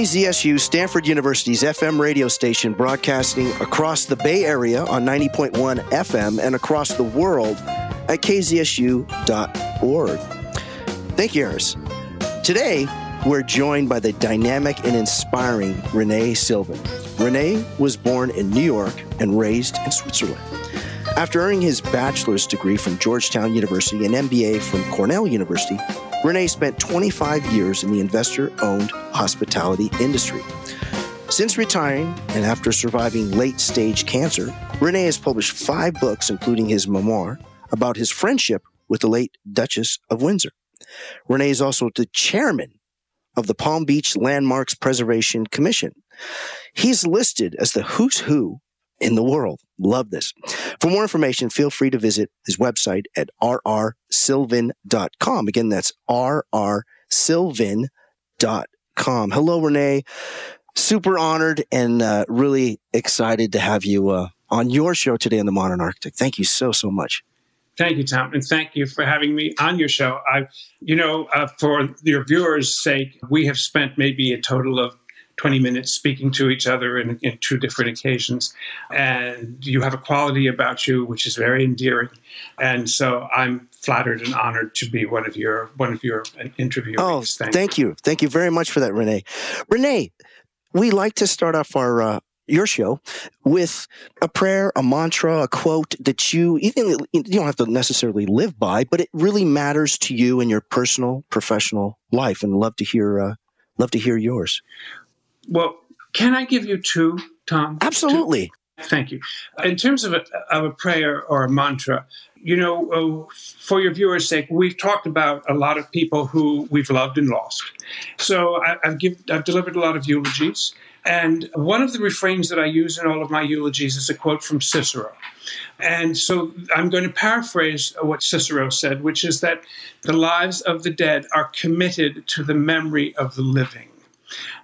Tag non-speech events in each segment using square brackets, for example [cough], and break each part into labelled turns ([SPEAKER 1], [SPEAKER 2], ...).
[SPEAKER 1] KZSU, Stanford University's FM radio station, broadcasting across the Bay Area on 90.1 FM and across the world at kzsu.org. Thank you, Harris. Today, we're joined by the dynamic and inspiring René Silvin. René was born in New York and raised in Switzerland. After earning his bachelor's degree from Georgetown University and MBA from Cornell University, René spent 25 years in the investor owned hospitality industry. Since retiring and after surviving late stage cancer, René has published five books, including his memoir, about his friendship with the late Duchess of Windsor. René is also the chairman of the Palm Beach Landmarks Preservation Commission. He's listed as the who's who in the world. Love this. For more information, feel free to visit his website at rrsilvin.com. Again, that's rrsilvin.com. Hello, René. Super honored and uh, really excited to have you uh, on your show today on The Modern Architect. Thank you so, so much.
[SPEAKER 2] Thank you, Tom, and thank you for having me on your show. I, you know, uh, for your viewers' sake, we have spent maybe a total of 20 minutes speaking to each other in, in, two different occasions. And you have a quality about you which is very endearing. And so I'm flattered and honored to be one of your one of your interviewees.
[SPEAKER 1] Oh, thank, thank you. you. Thank you very much for that, René. René, we like to start off our uh, your show with a prayer, a mantra, a quote that you even you don't have to necessarily live by, but it really matters to you in your personal, professional life. And love to hear uh, love to hear yours.
[SPEAKER 2] Well, can I give you two, Tom?
[SPEAKER 1] Absolutely.
[SPEAKER 2] Two? Thank you. In terms of a, of a prayer or a mantra, you know, uh, for your viewers' sake, we've talked about a lot of people who we've loved and lost. So I, have give, I've delivered a lot of eulogies. And one of the refrains that I use in all of my eulogies is a quote from Cicero. And so I'm going to paraphrase what Cicero said, which is that the lives of the dead are committed to the memory of the living.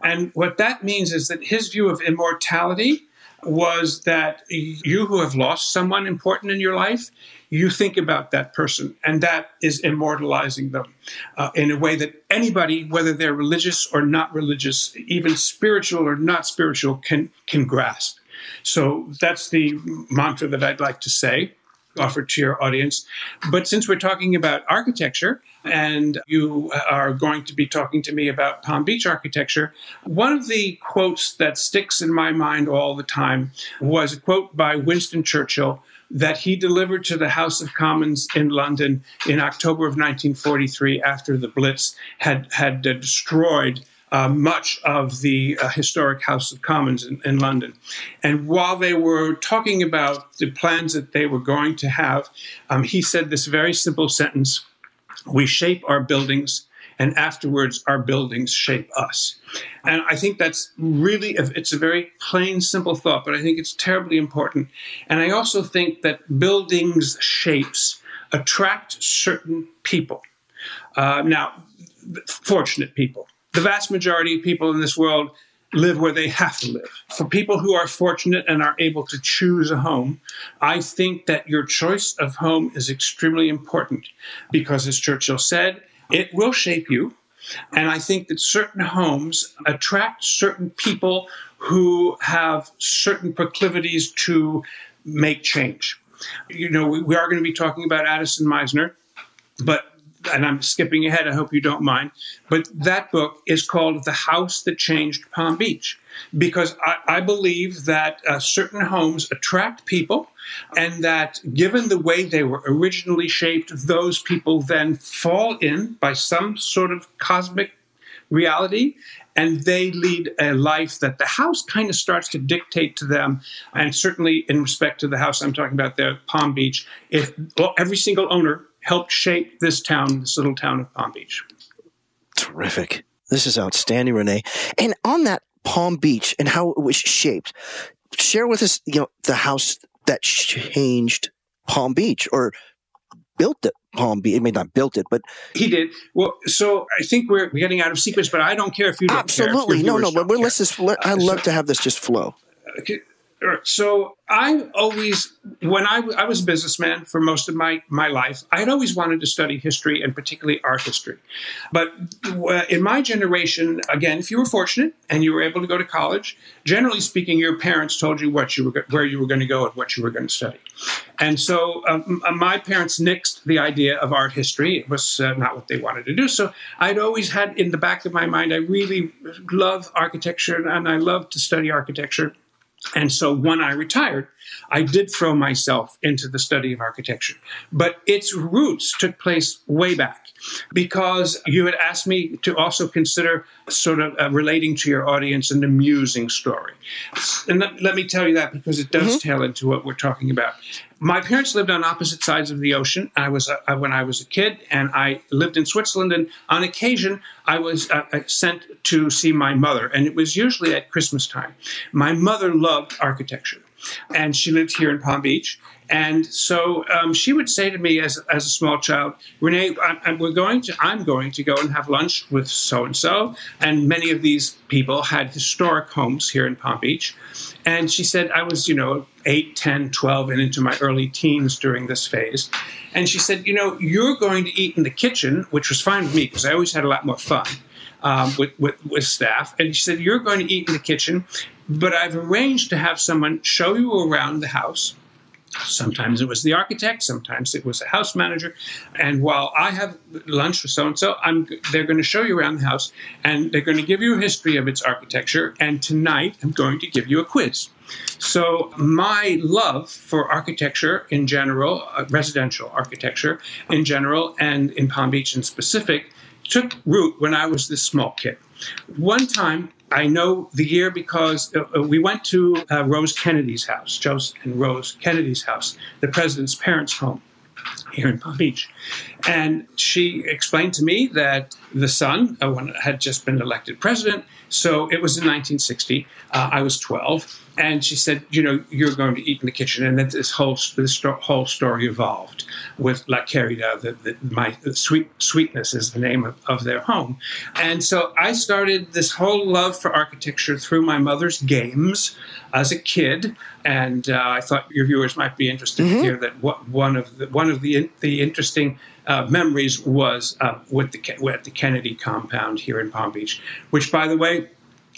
[SPEAKER 2] And what that means is that his view of immortality was that you who have lost someone important in your life, you think about that person, and that is immortalizing them uh, in a way that anybody, whether they're religious or not religious, even spiritual or not spiritual, can can grasp. So that's the mantra that I'd like to say offered to your audience. But since we're talking about architecture, and you are going to be talking to me about Palm Beach architecture. One of the quotes that sticks in my mind all the time was a quote by Winston Churchill that he delivered to the House of Commons in London in October of 1943 after the Blitz had, had uh, destroyed uh, much of the uh, historic House of Commons in, in, London. And while they were talking about the plans that they were going to have, um, he said this very simple sentence We shape our buildings. And afterwards, our buildings shape us. And I think that's really, it's a very plain, simple thought, but I think it's terribly important. And I also think that buildings' shapes attract certain people. Uh, now, fortunate people the vast majority of people in this world live where they have to live. For people who are fortunate and are able to choose a home, I think that your choice of home is extremely important because, as Churchill said, it will shape you. And I think that certain homes attract certain people who have certain proclivities to make change. You know, we, are going to be talking about Addison Mizner, but and I'm skipping ahead, I hope you don't mind, but that book is called The House That Changed Palm Beach because I, I believe that uh, certain homes attract people and that given the way they were originally shaped, those people then fall in by some sort of cosmic reality and they lead a life that the house kind of starts to dictate to them. And certainly, in respect to the house I'm talking about there, Palm Beach, it, well, every single owner helped shape this town, this little town of Palm Beach.
[SPEAKER 1] Terrific. This is outstanding, René. And on that Palm Beach and how it was shaped, share with us, you know, the house that changed Palm Beach or built it. Palm Beach. It may not built it, but
[SPEAKER 2] he did. Well, so I think we're getting out of sequence, but I don't care if you don't
[SPEAKER 1] absolutely no, no. But let's just. Let, I'd uh, love to have this just flow.
[SPEAKER 2] Okay. So I always, when I, I was a businessman for most of my, my life, I had always wanted to study history and particularly art history. But in my generation, again, if you were fortunate and you were able to go to college, generally speaking, your parents told you what you were, where you were going to go and what you were going to study. And so um, my parents nixed the idea of art history. It was uh, not what they wanted to do. So I'd always had in the back of my mind, I really love architecture and I love to study architecture. And so when I retired, I did throw myself into the study of architecture. But its roots took place way back because you had asked me to also consider sort of uh, relating to your audience an amusing story. And let, let, me tell you that because it does mm-hmm. tail into what we're talking about. My parents lived on opposite sides of the ocean. I was uh, when I was a kid, and I lived in Switzerland. And on occasion, I was uh, uh, sent to see my mother, and it was usually at Christmas time. My mother loved architecture, and she lived here in Palm Beach. And so um, she would say to me as, as a small child, René, I, we're going to, I'm going to go and have lunch with so and so. And many of these people had historic homes here in Palm Beach. And she said, I was, you know, 8, 10, 12, and into my early teens during this phase. And she said, You know, you're going to eat in the kitchen, which was fine with me because I always had a lot more fun. Um, with, with, with staff. And she said, You're going to eat in the kitchen, but I've arranged to have someone show you around the house Sometimes it was the architect, sometimes it was a house manager. And while I have lunch with so and so, they're going to show you around the house and they're going to give you a history of its architecture. And tonight I'm going to give you a quiz. So, my love for architecture in general, uh, residential architecture in general, and in Palm Beach in specific, took root when I was this small kid. One time, I know the year because uh, uh, we went to uh, Rose Kennedy's house, Joseph and Rose Kennedy's house, the president's parents' home here in Palm Beach. And she explained to me that the son uh, had just been elected president. So it was in 1960. Uh, I was 12 and she said, "You know, you're going to eat in the kitchen." And then this whole this whole story evolved with La Querida. The, the, my the sweet sweetness is the name of, of their home, and so I started this whole love for architecture through my mother's games as a kid. And uh, I thought your viewers might be interested mm-hmm. to hear that what, one of the, one of the the interesting uh, memories was uh, with the at the Kennedy compound here in Palm Beach, which, by the way,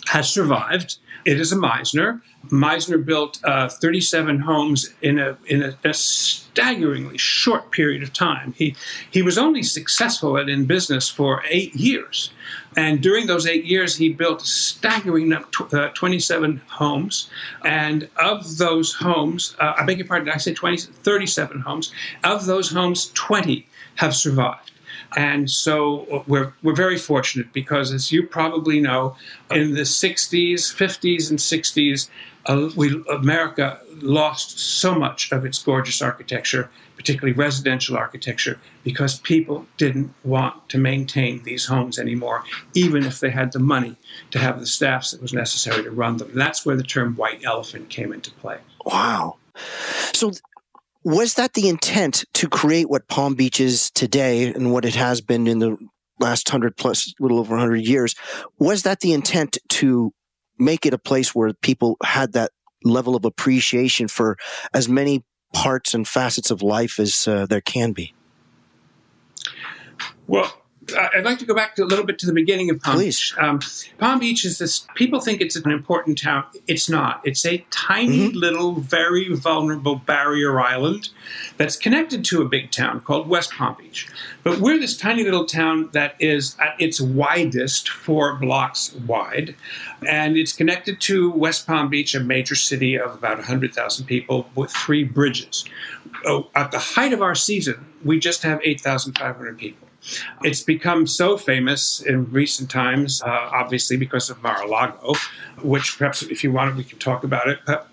[SPEAKER 2] has survived. It is a Mizner. Mizner built uh, 37 homes in a in a, a, staggeringly short period of time. He he was only successful at in business for eight years, and during those eight years, he built a staggering uh, 27 homes. And of those homes, uh, I beg your pardon, I say 20, 37 homes. Of those homes, 20 have survived. And so uh, we're, we're very fortunate because, as you probably know, in the 60s, 50s, and 60s, uh, we, America lost so much of its gorgeous architecture, particularly residential architecture, because people didn't want to maintain these homes anymore, even if they had the money to have the staffs that was necessary to run them. That's where the term white elephant came into play.
[SPEAKER 1] Wow. So was that the intent to create what Palm Beach is today and what it has been in the last hundred plus, little over hundred years? Was that the intent to make it a place where people had that level of appreciation for as many parts and facets of life as uh, there can be?
[SPEAKER 2] Well, I'd like to go back to a little bit to the beginning of Palm
[SPEAKER 1] Please.
[SPEAKER 2] Beach. Um, Palm Beach is this. People think it's an important town. It's not. It's a tiny little, very vulnerable barrier island that's connected to a big town called West Palm Beach. But we're this tiny little town that is at its widest four blocks wide, and it's connected to West Palm Beach, a major city of about 100,000 people, with three bridges. Oh, at the height of our season, we just have 8,500 people. It's become so famous in recent times, uh, obviously because of Mar-a-Lago, which perhaps if you want, we can talk about it. But,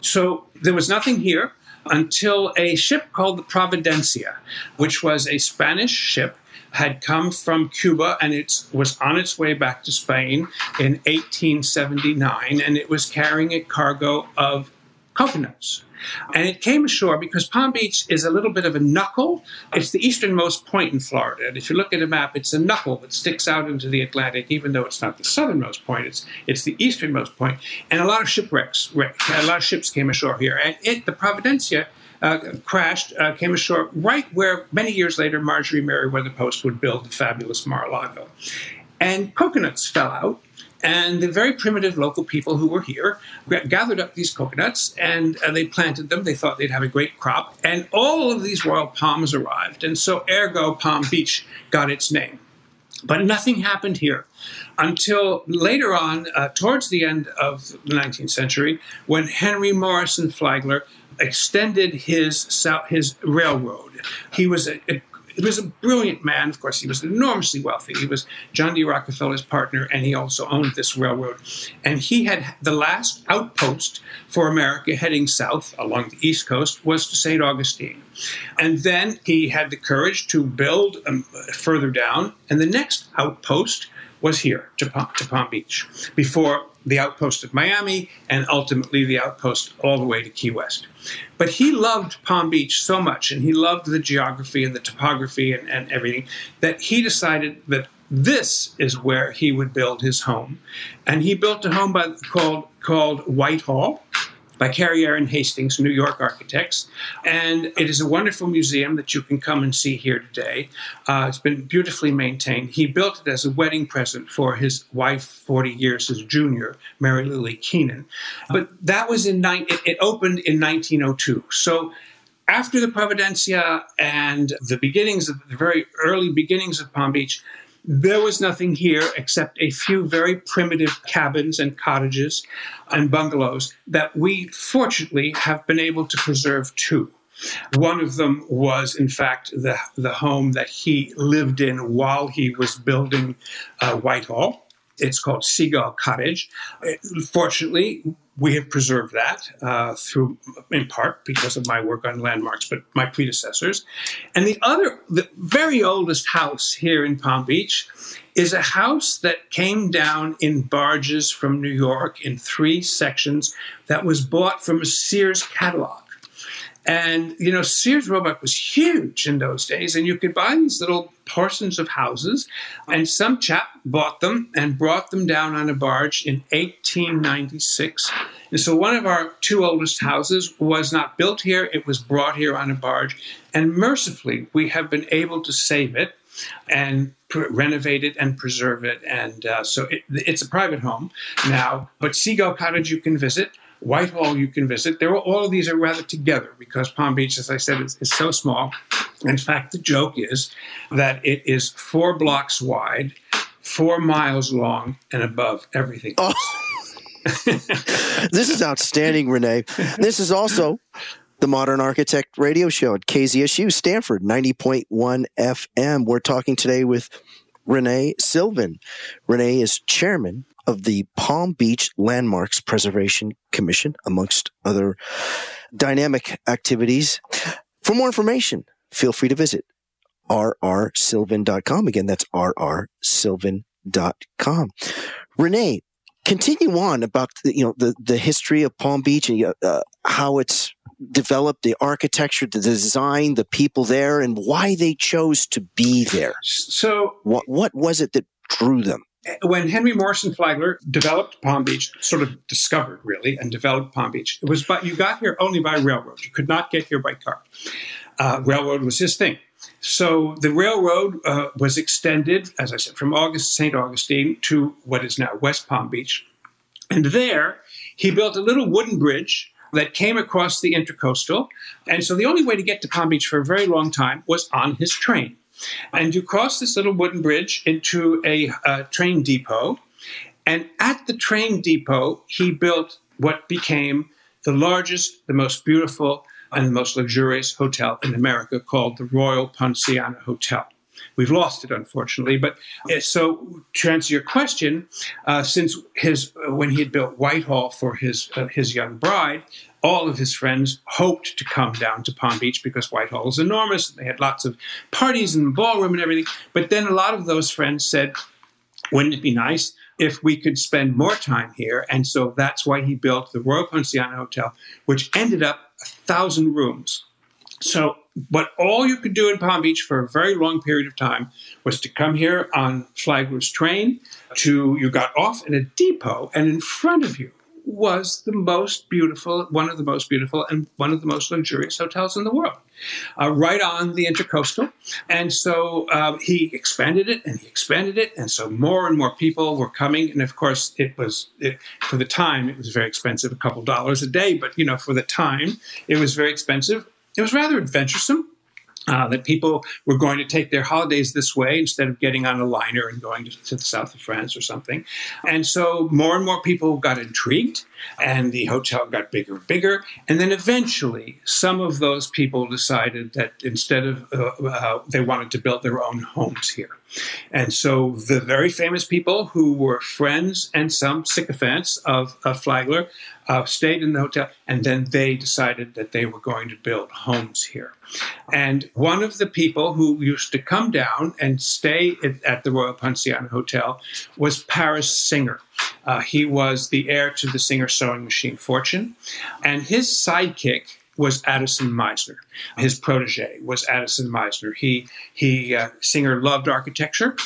[SPEAKER 2] so there was nothing here until a ship called the Providencia, which was a Spanish ship had come from Cuba and it was on its way back to Spain in 1879, and it was carrying a cargo of coconuts. And it came ashore because Palm Beach is a little bit of a knuckle. It's the easternmost point in Florida. And if you look at a map, it's a knuckle that sticks out into the Atlantic, even though it's not the southernmost point. It's, it's the easternmost point. And a lot of shipwrecks, a lot of ships came ashore here. And it, the Providencia, uh, crashed, uh, came ashore right where many years later Marjorie Merriweather Post would build the fabulous Mar-a-Lago. And coconuts fell out, and the very primitive local people who were here gathered up these coconuts and uh, they planted them. They thought they'd have a great crop. And all of these royal palms arrived. And so, ergo, Palm Beach got its name. But nothing happened here until later on, uh, towards the end of the 19th century, when Henry Morrison Flagler extended his, his railroad. He was a, a he was a brilliant man. Of course, he was enormously wealthy. He was John D. Rockefeller's partner, and he also owned this railroad. And he had the last outpost for America heading south along the East Coast was to St. Augustine. And then he had the courage to build um, further down, and the next outpost was here to Palm, to Palm Beach before the outpost at Miami and ultimately the outpost all the way to Key West. But he loved Palm Beach so much and he loved the geography and the topography and, and everything that he decided that this is where he would build his home. And he built a home by, called, called Whitehall by Carrère and Hastings, New York architects. And it is a wonderful museum that you can come and see here today. Uh, it's been beautifully maintained. He built it as a wedding present for his wife, 40 years his junior, Mary Lily Kenan. But that was in, ni- it, it opened in 1902. So after the Providencia and the beginnings of the very early beginnings of Palm Beach, there was nothing here except a few very primitive cabins and cottages and bungalows that we fortunately have been able to preserve too. One of them was, in fact, the, the home that he lived in while he was building uh, Whitehall. It's called Seagull Cottage. Fortunately, we have preserved that uh, through, in part, because of my work on landmarks, but my predecessors. And the other, the very oldest house here in Palm Beach is a house that came down in barges from New York in three sections that was bought from a Sears catalog. And, you know, Sears Roebuck was huge in those days, and you could buy these little portions of houses. And some chap bought them and brought them down on a barge in 1896. And so one of our two oldest houses was not built here, it was brought here on a barge. And mercifully, we have been able to save it and pr- renovate it and preserve it. And uh, so it, it's a private home now, but Seagull Cottage you can visit. Whitehall you can visit. There, all of these are rather together because Palm Beach, as I said, is, is so small. In fact, the joke is that it is four blocks wide, four miles long, and above everything.
[SPEAKER 1] Oh. [laughs] this is outstanding, René. This is also the Modern Architect radio show at KZSU Stanford 90.1 FM. We're talking today with René Silvin. René is chairman of the Palm Beach Landmarks Preservation Commission, amongst other dynamic activities. For more information, feel free to visit rrsilvin.com. Again, that's rrsilvin.com. René, continue on about the, you know the, the history of Palm Beach and uh, how it's developed, the architecture, the design, the people there, and why they chose to be there.
[SPEAKER 2] So,
[SPEAKER 1] what what was it that drew them?
[SPEAKER 2] When Henry Morrison Flagler developed Palm Beach, sort of discovered really and developed Palm Beach, it was but you got here only by railroad. You could not get here by car. Uh, railroad was his thing. so the railroad uh, was extended, as I said, from August St. Augustine to what is now West Palm Beach. And there, he built a little wooden bridge that came across the intercoastal. And so the only way to get to Palm Beach for a very long time was on his train. And you cross this little wooden bridge into a train depot. And at the train depot, he built what became the largest, the most beautiful, and the most luxurious hotel in America called the Royal Poinciana Hotel. We've lost it, unfortunately. But uh, so, to answer your question, uh, since his uh, when he had built Whitehall for his uh, his young bride, all of his friends hoped to come down to Palm Beach because Whitehall is enormous. They had lots of parties and ballroom and everything. But then a lot of those friends said, "Wouldn't it be nice?" if we could spend more time here. And so that's why he built the Royal Poinciana Hotel, which ended up a thousand rooms. So, but all you could do in Palm Beach for a very long period of time was to come here on Flagler's train. To you got off in a depot, and in front of you was the most beautiful, one of the most beautiful, and one of the most luxurious hotels in the world, uh, right on the intercoastal. And so uh, he expanded it and he expanded it. And so more and more people were coming. And of course, it was, it, for the time, it was very expensive, a couple dollars a day. But, you know, for the time, it was very expensive. It was rather adventuresome uh, that people were going to take their holidays this way instead of getting on a liner and going to, to, the south of France or something. And so more and more people got intrigued, and the hotel got bigger and bigger. And then eventually, some of those people decided that instead of uh, uh, they wanted to build their own homes here. And so the very famous people who were friends and some sycophants of, of Flagler uh, stayed in the hotel, and then they decided that they were going to build homes here. And one of the people who used to come down and stay at the Royal Poinciana Hotel was Paris Singer. Uh, he was the heir to the Singer sewing machine fortune, and his sidekick was Addison Mizner. His protege was Addison Mizner. He he uh, Singer loved architecture.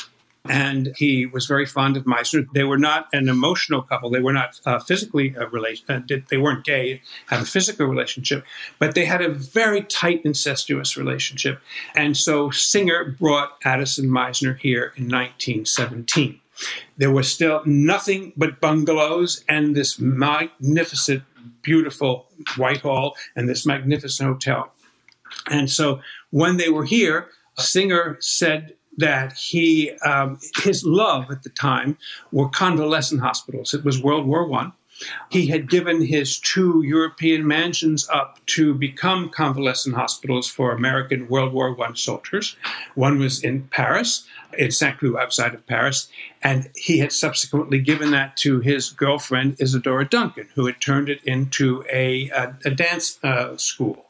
[SPEAKER 2] And he was very fond of Mizner. They were not an emotional couple. They were not uh, physically a relation. Uh, they weren't gay, had a physical relationship, but they had a very tight incestuous relationship. And so Singer brought Addison Mizner here in 1917. There was still nothing but bungalows and this magnificent beautiful Whitehall and this magnificent hotel. And so when they were here, Singer said that he um, his love at the time were convalescent hospitals. It was World War One. He had given his two European mansions up to become convalescent hospitals for American World War I soldiers. One was in Paris, in Saint Cloud outside of Paris, and he had subsequently given that to his girlfriend Isadora Duncan, who had turned it into a, a, a dance uh, school.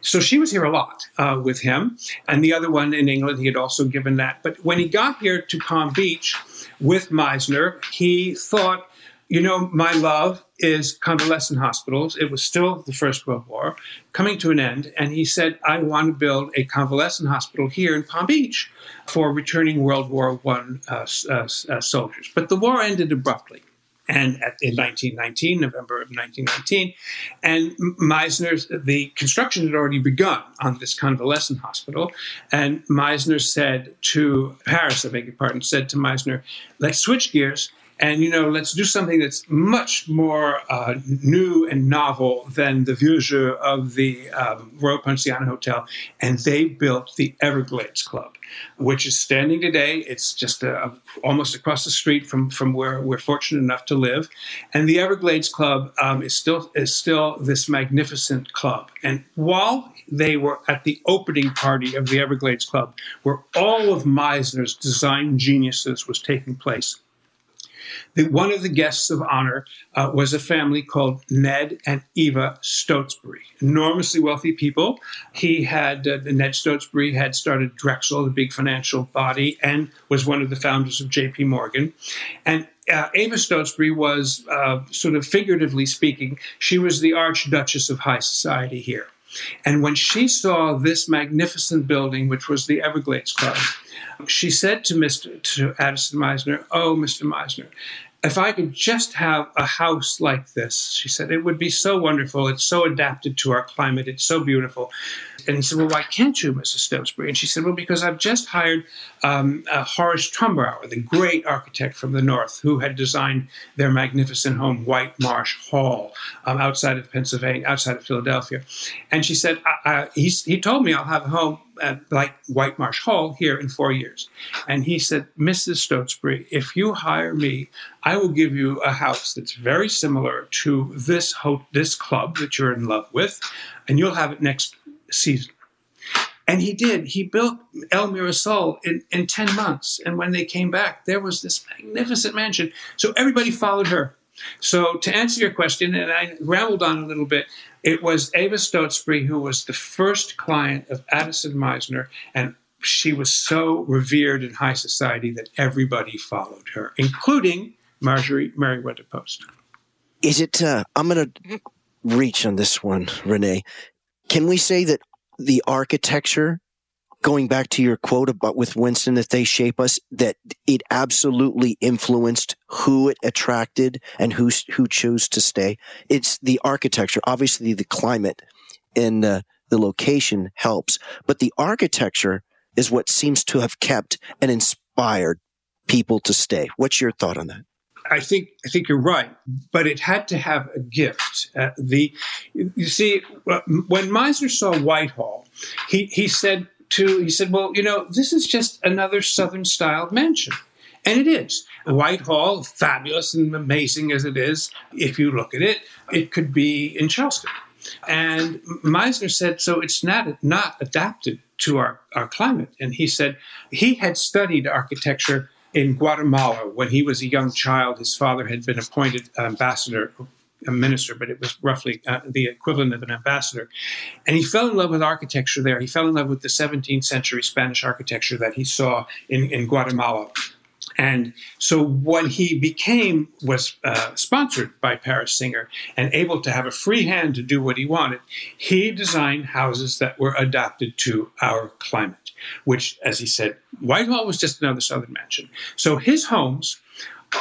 [SPEAKER 2] So she was here a lot uh, with him, and the other one in England he had also given that. But when he got here to Palm Beach with Mizner, he thought you know, my love is convalescent hospitals. It was still the First World War coming to an end. And he said, I want to build a convalescent hospital here in Palm Beach for returning World War I uh, uh, uh, soldiers. But the war ended abruptly. And at, in 1919, November of 1919, and Mizner's the construction had already begun on this convalescent hospital. And Mizner said to Paris, I beg your pardon, said to Mizner, let's switch gears and you know let's do something that's much more uh, new and novel than the vieux jeu of the um, Royal Poinciana Hotel. And they built the Everglades Club, which is standing today. It's just a, almost across the street from, from where we're fortunate enough to live. And the Everglades Club um, is still is still this magnificent club. And while they were at the opening party of the Everglades Club, where all of Mizner's design geniuses was taking place the, one of the guests of honor uh, was a family called Ned and Eva Stotesbury, enormously wealthy people. He had, uh, Ned Stotesbury had started Drexel, the big financial body, and was one of the founders of JP Morgan. And uh, Eva Stotesbury was, uh, sort of figuratively speaking, she was the Archduchess of high society here. And when she saw this magnificent building, which was the Everglades Club, she said to Mr. to Addison Mizner, "Oh, Mr. Mizner, if I could just have a house like this, she said, it would be so wonderful. It's so adapted to our climate. It's so beautiful. And he said, Well, why can't you, Mrs. Stotesbury? And she said, Well, because I've just hired um, uh, Horace Trumbauer, the great architect from the North, who had designed their magnificent home, White Marsh Hall, um, outside of Pennsylvania, outside of Philadelphia. And she said, He told me I'll have a home uh, like White Marsh Hall here in four years. And he said, Mrs. Stotesbury, if you hire me, I will give you a house that's very similar to this ho- this club that you're in love with, and you'll have it next season. And he did. He built El Mirasol in, in 10 months. And when they came back, there was this magnificent mansion. So everybody followed her. So to answer your question, and I rambled on a little bit, it was Eva Stotesbury who was the first client of Addison Mizner, and she was so revered in high society that everybody followed her, including Marjorie Merriweather Post.
[SPEAKER 1] Is it? Uh, I'm going to reach on this one, René. Can we say that the architecture, going back to your quote about with Winston, that they shape us, that it absolutely influenced who it attracted and who, who chose to stay? It's the architecture. Obviously, the climate and uh, the location helps, but the architecture is what seems to have kept and inspired people to stay. What's your thought on that?
[SPEAKER 2] I think I think you're right, but it had to have a gift. Uh, the you see when Miser saw Whitehall, he he said to he said, well, you know, this is just another Southern style mansion. And it is. Whitehall, fabulous and amazing as it is, if you look at it, it could be in Charleston. And Mizner said, so it's not, not adapted to our, our climate. And he said he had studied architecture in Guatemala when he was a young child. His father had been appointed ambassador, a minister, but it was roughly uh, the equivalent of an ambassador. And he fell in love with architecture there. He fell in love with the 17th century Spanish architecture that he saw in, in Guatemala. And so when he became, was uh, sponsored by Paris Singer and able to have a free hand to do what he wanted, he designed houses that were adapted to our climate which, as he said, Whitehall was just another Southern mansion. So his homes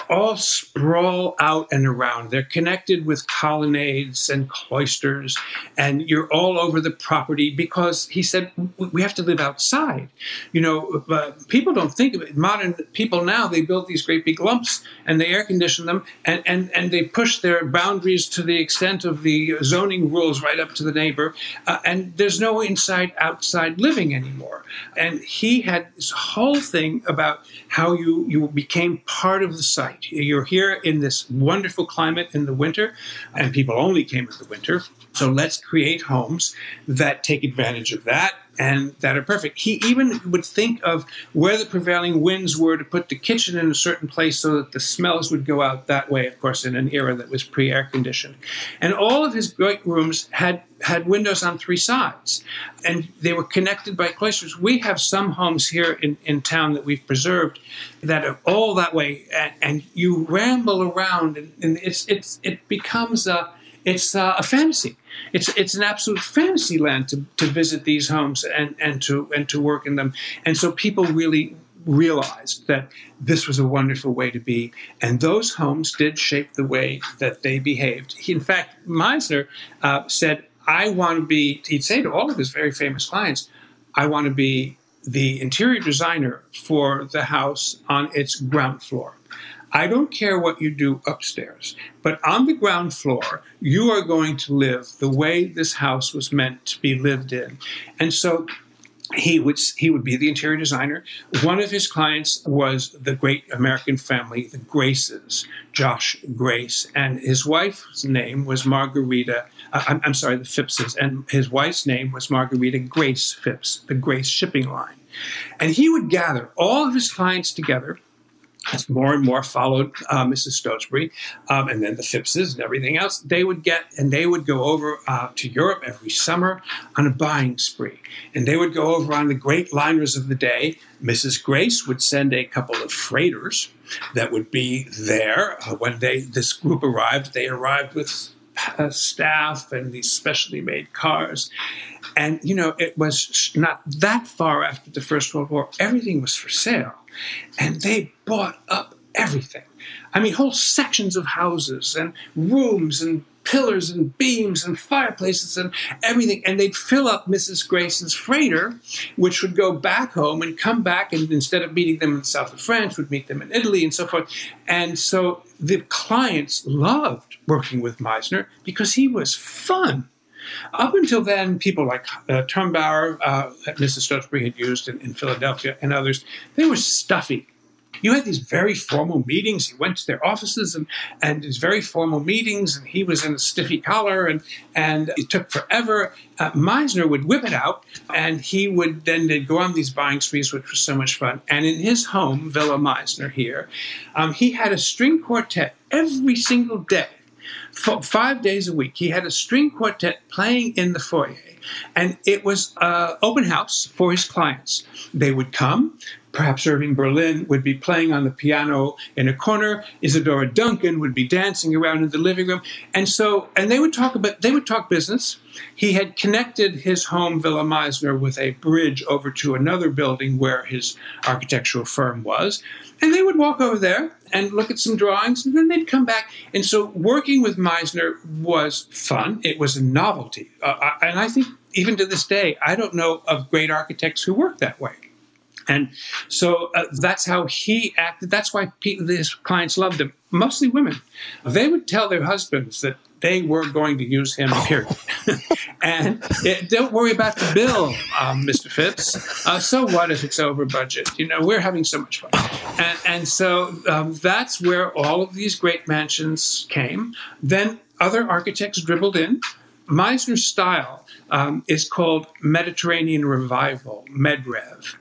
[SPEAKER 2] all sprawl out and around. They're connected with colonnades and cloisters, and you're all over the property because he said we have to live outside. You know, uh, people don't think of it. Modern people now they build these great big lumps and they air condition them, and and and they push their boundaries to the extent of the zoning rules right up to the neighbor, uh, and there's no inside outside living anymore. And he had this whole thing about how you you became part of the site. You're here in this wonderful climate in the winter, and people only came in the winter. So let's create homes that take advantage of that and that are perfect. He even would think of where the prevailing winds were to put the kitchen in a certain place so that the smells would go out that way, of course, in an era that was pre air conditioned. And all of his great rooms had, had windows on three sides, and they were connected by cloisters. We have some homes here in, in town that we've preserved that are all that way, and, and you ramble around, and, and it's, it's, it becomes a it's a fantasy. It's it's an absolute fantasy land to, to visit these homes and, and to and to work in them. And so people really realized that this was a wonderful way to be. And those homes did shape the way that they behaved. He, in fact, Mizner uh, said, I want to be, he'd say to all of his very famous clients, I want to be the interior designer for the house on its ground floor. I don't care what you do upstairs, but on the ground floor, you are going to live the way this house was meant to be lived in. And so he would he would be the interior designer. One of his clients was the great American family, the Graces, Josh Grace, and his wife's name was Margarita. Uh, I'm, I'm sorry, the Phippses, and his wife's name was Margarita Grace Phipps, the Grace Shipping Line. And he would gather all of his clients together as more and more followed uh, Mrs. Stotesbury, um, and then the Phippses and everything else, they would get and they would go over uh, to Europe every summer on a buying spree. And they would go over on the great liners of the day. Mrs. Grace would send a couple of freighters that would be there uh, when they this group arrived. They arrived with uh, staff and these specially made cars. And, you know, it was not that far after the First World War, everything was for sale. And they bought up everything. I mean, whole sections of houses and rooms and pillars and beams and fireplaces and everything. And they'd fill up Mrs. Grayson's freighter, which would go back home and come back, and instead of meeting them in the south of France, would meet them in Italy and so forth. And so the clients loved working with Mizner because he was fun. Up until then, people like uh, Trumbauer, uh, that Mrs. Stotesbury had used in, in Philadelphia, and others, they were stuffy you had these very formal meetings. He went to their offices and, and these very formal meetings, and he was in a stiffy collar, and, and it took forever. Uh, Mizner would whip it out, and he would then they'd go on these buying sprees, which was so much fun. And in his home, Villa Mizner here, um, he had a string quartet every single day. Five days a week, he had a string quartet playing in the foyer and it was uh, open house for his clients. They would come, Perhaps Irving Berlin would be playing on the piano in a corner. Isadora Duncan would be dancing around in the living room. And so, and they would talk about, they would talk business. He had connected his home, Villa Mizner, with a bridge over to another building where his architectural firm was. And they would walk over there and look at some drawings, and then they'd come back. And so, working with Mizner was fun. It was a novelty. Uh, and I think even to this day, I don't know of great architects who work that way. And so uh, that's how he acted. That's why people, his clients loved him, mostly women. They would tell their husbands that they were going to use him, period. [laughs] and it, don't worry about the bill, um, Mr. Phipps. Uh, so what if it's over budget? You know, we're having so much fun. And, and so um, that's where all of these great mansions came. Then other architects dribbled in. Mizner's style um, is called Mediterranean Revival, Medrev.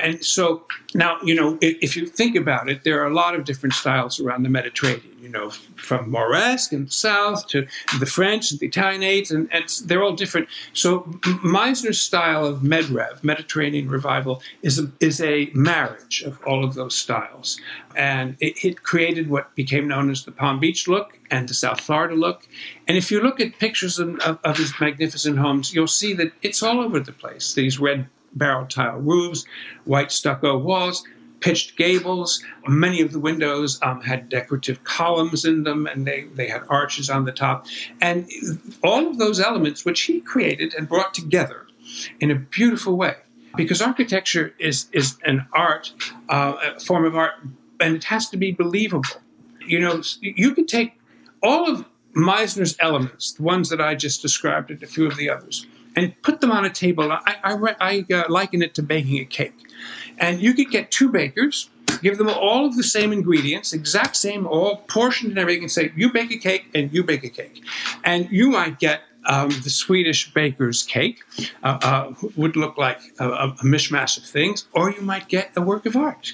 [SPEAKER 2] And so now, you know, if, if you think about it, there are a lot of different styles around the Mediterranean you know, from Moresque in the south to the French and the Italianates, and, and they're all different. So Mizner's style of Medrev, Mediterranean revival, is a, is a marriage of all of those styles. And it, it created what became known as the Palm Beach look and the South Florida look. And if you look at pictures of, of, of his magnificent homes, you'll see that it's all over the place. These red barrel tile roofs, white stucco walls pitched gables. Many of the windows um, had decorative columns in them, and they, they had arches on the top. And all of those elements, which he created and brought together in a beautiful way. Because architecture is, is an art, uh, a form of art, and it has to be believable. You know, you could take all of Mizner's elements, the ones that I just described, and a few of the others, and put them on a table. I, I, I uh, liken it to baking a cake. And you could get two bakers, give them all of the same ingredients, exact same, all portioned and everything, and say, you bake a cake and you bake a cake. And you might get um, the Swedish baker's cake, uh, uh, would look like a, a, mishmash of things, or you might get a work of art.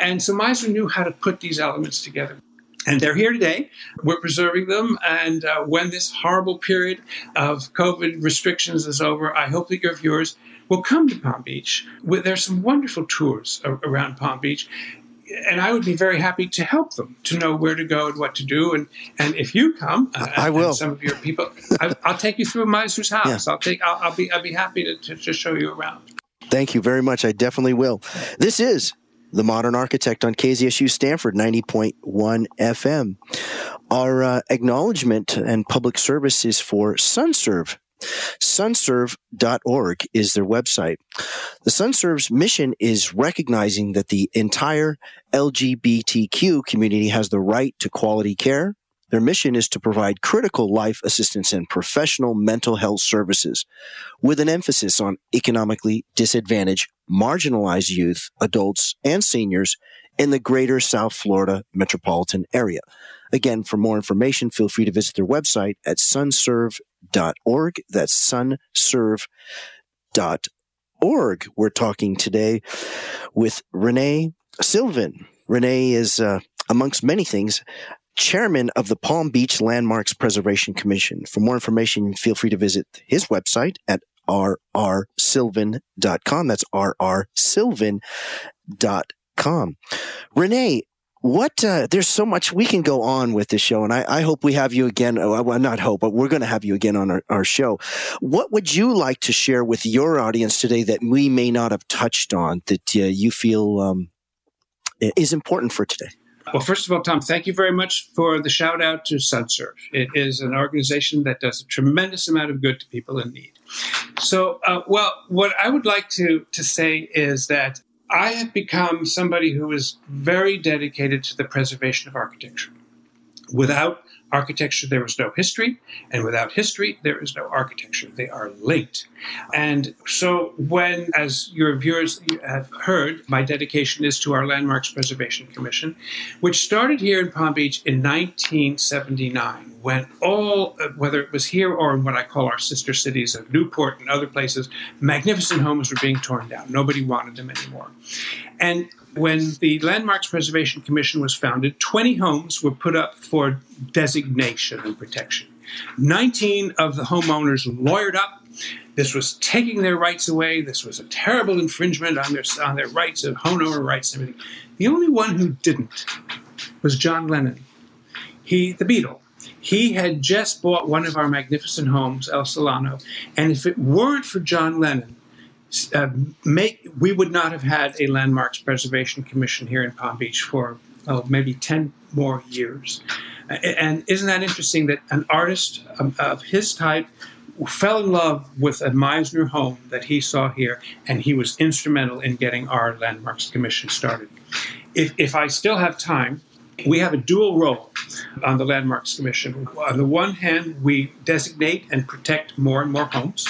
[SPEAKER 2] And so Mizner knew how to put these elements together. And they're here today. We're preserving them. And uh, when this horrible period of COVID restrictions is over, I hope that your viewers will come to Palm Beach. There's some wonderful tours around Palm Beach. And I would be very happy to help them to know where to go and what to do. And, and if you come, uh,
[SPEAKER 1] I will.
[SPEAKER 2] Some of your people, I, will take you through Mizner's house. Yeah. I'll take. I'll, I'll, be. I'll be happy to, to, to show you around.
[SPEAKER 1] Thank you very much. I definitely will. This is the Modern Architect on KZSU Stanford 90.1 FM. Our uh, acknowledgement and public service is for SunServe. Sunserve.org is their website. The Sunserve's mission is recognizing that the entire LGBTQ community has the right to quality care, their mission is to provide critical life assistance and professional mental health services with an emphasis on economically disadvantaged, marginalized youth, adults, and seniors in the greater South Florida metropolitan area. Again, for more information, feel free to visit their website at sunserve.org. That's sunserve.org. We're talking today with René Silvin. René is, uh, amongst many things, chairman of the Palm Beach Landmarks Preservation Commission. For more information, feel free to visit his website at rrsilvin.com. That's rrsilvin.com. René, what uh, there's so much we can go on with this show and I, I hope we have you again oh, well not hope but we're going to have you again on our, our show what would you like to share with your audience today that we may not have touched on that uh, you feel um, is important for today
[SPEAKER 2] Well, first of all, Tom, thank you very much for the shout out to SunServe. It is an organization that does a tremendous amount of good to people in need. So, uh, well, what I would like to, to say is that I have become somebody who is very dedicated to the preservation of architecture. Without architecture, there is no history, and without history, there is no architecture. They are linked. And so, when, as your viewers have heard, my dedication is to our Landmarks Preservation Commission, which started here in Palm Beach in 1979 when all, whether it was here or in what I call our sister cities of Newport and other places, magnificent homes were being torn down. Nobody wanted them anymore. And when the Landmarks Preservation Commission was founded, 20 homes were put up for designation and protection. 19 of the homeowners lawyered up. This was taking their rights away. This was a terrible infringement on their, on their rights of homeowner rights and everything. The only one who didn't was John Lennon. He, the Beatle, he had just bought one of our magnificent homes, El Solano, and if it weren't for John Lennon, uh, make we would not have had a landmarks preservation commission here in Palm Beach for oh, maybe 10 more years. And isn't that interesting that an artist of his type fell in love with a Mizner home that he saw here, and he was instrumental in getting our landmarks commission started. If, if I still have time, we have a dual role on the Landmarks Commission. On the one hand, we designate and protect more and more homes.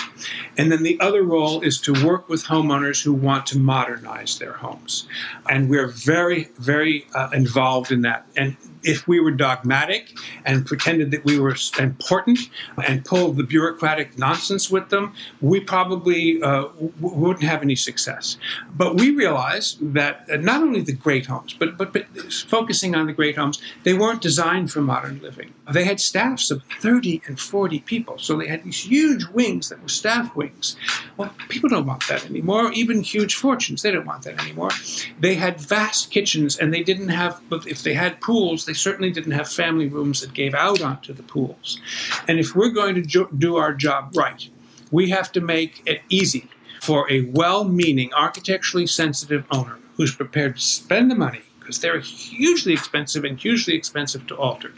[SPEAKER 2] And then the other role is to work with homeowners who want to modernize their homes. And we're very, very uh, involved in that. And if we were dogmatic and pretended that we were important and pulled the bureaucratic nonsense with them, we probably uh, w- wouldn't have any success. But we realized that uh, not only the great homes, but, but, but focusing on the great homes, they weren't designed for modern living. They had staffs of 30 and 40 people, so they had these huge wings that were staff wings. Well, people don't want that anymore, even huge fortunes, they don't want that anymore. They had vast kitchens, and they didn't have, but if they had pools, they certainly didn't have family rooms that gave out onto the pools. And if we're going to jo- do our job right, we have to make it easy for a well meaning, architecturally sensitive owner who's prepared to spend the money, because they're hugely expensive and hugely expensive to alter,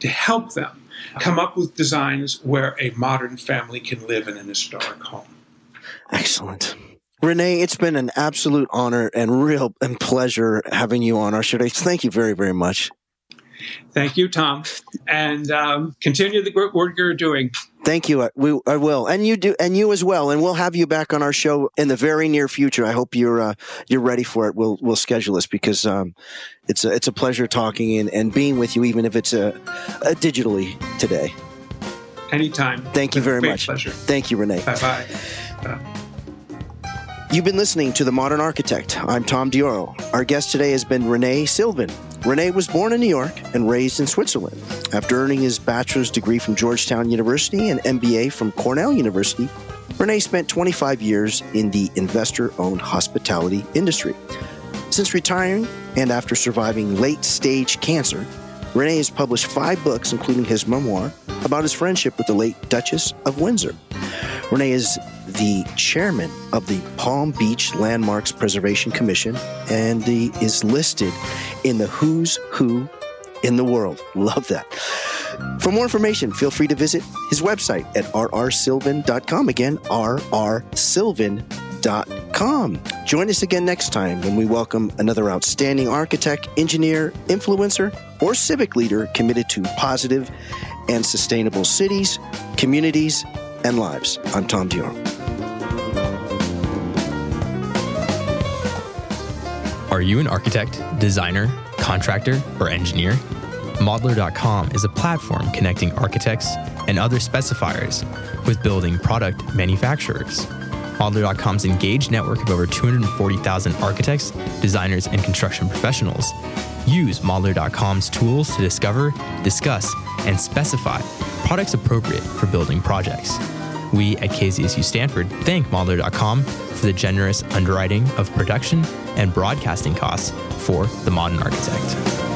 [SPEAKER 2] to help them come up with designs where a modern family can live in an historic home.
[SPEAKER 1] Excellent. René, it's been an absolute honor and real and pleasure having you on our show today. Thank you very, very much.
[SPEAKER 2] Thank you, Tom, and um, continue the great work you're doing.
[SPEAKER 1] Thank you. I, we, I will, and you do, and you as well. And we'll have you back on our show in the very near future. I hope you're uh, you're ready for it. We'll we'll schedule this because um, it's a it's a pleasure talking and, and being with you, even if it's a, a digitally today.
[SPEAKER 2] Anytime.
[SPEAKER 1] Thank you very
[SPEAKER 2] much.
[SPEAKER 1] Pleasure. Thank you, René.
[SPEAKER 2] Bye bye.
[SPEAKER 1] You've been listening to The Modern Architect. I'm Tom Dioro. Our guest today has been René Silvin. René was born in New York and raised in Switzerland. After earning his bachelor's degree from Georgetown University and MBA from Cornell University, René spent 25 years in the investor owned hospitality industry. Since retiring and after surviving late stage cancer, René has published five books, including his memoir, about his friendship with the late Duchess of Windsor. René is the chairman of the Palm Beach Landmarks Preservation Commission and is listed in the Who's Who in the World. Love that. For more information, feel free to visit his website at rrsilvin.com. Again, rrsilvin.com. Join us again next time when we welcome another outstanding architect, engineer, influencer, or civic leader committed to positive and sustainable cities, communities, and lives. I'm Tom Dior.
[SPEAKER 3] Are you an architect, designer, contractor, or engineer? Modlar.com is a platform connecting architects and other specifiers with building product manufacturers. Modlar.com's engaged network of over 240,000 architects, designers, and construction professionals use Modlar.com's tools to discover, discuss, and specify products appropriate for building projects. We at KZSU Stanford thank Modlar.com for the generous underwriting of production and broadcasting costs for The Modern Architect.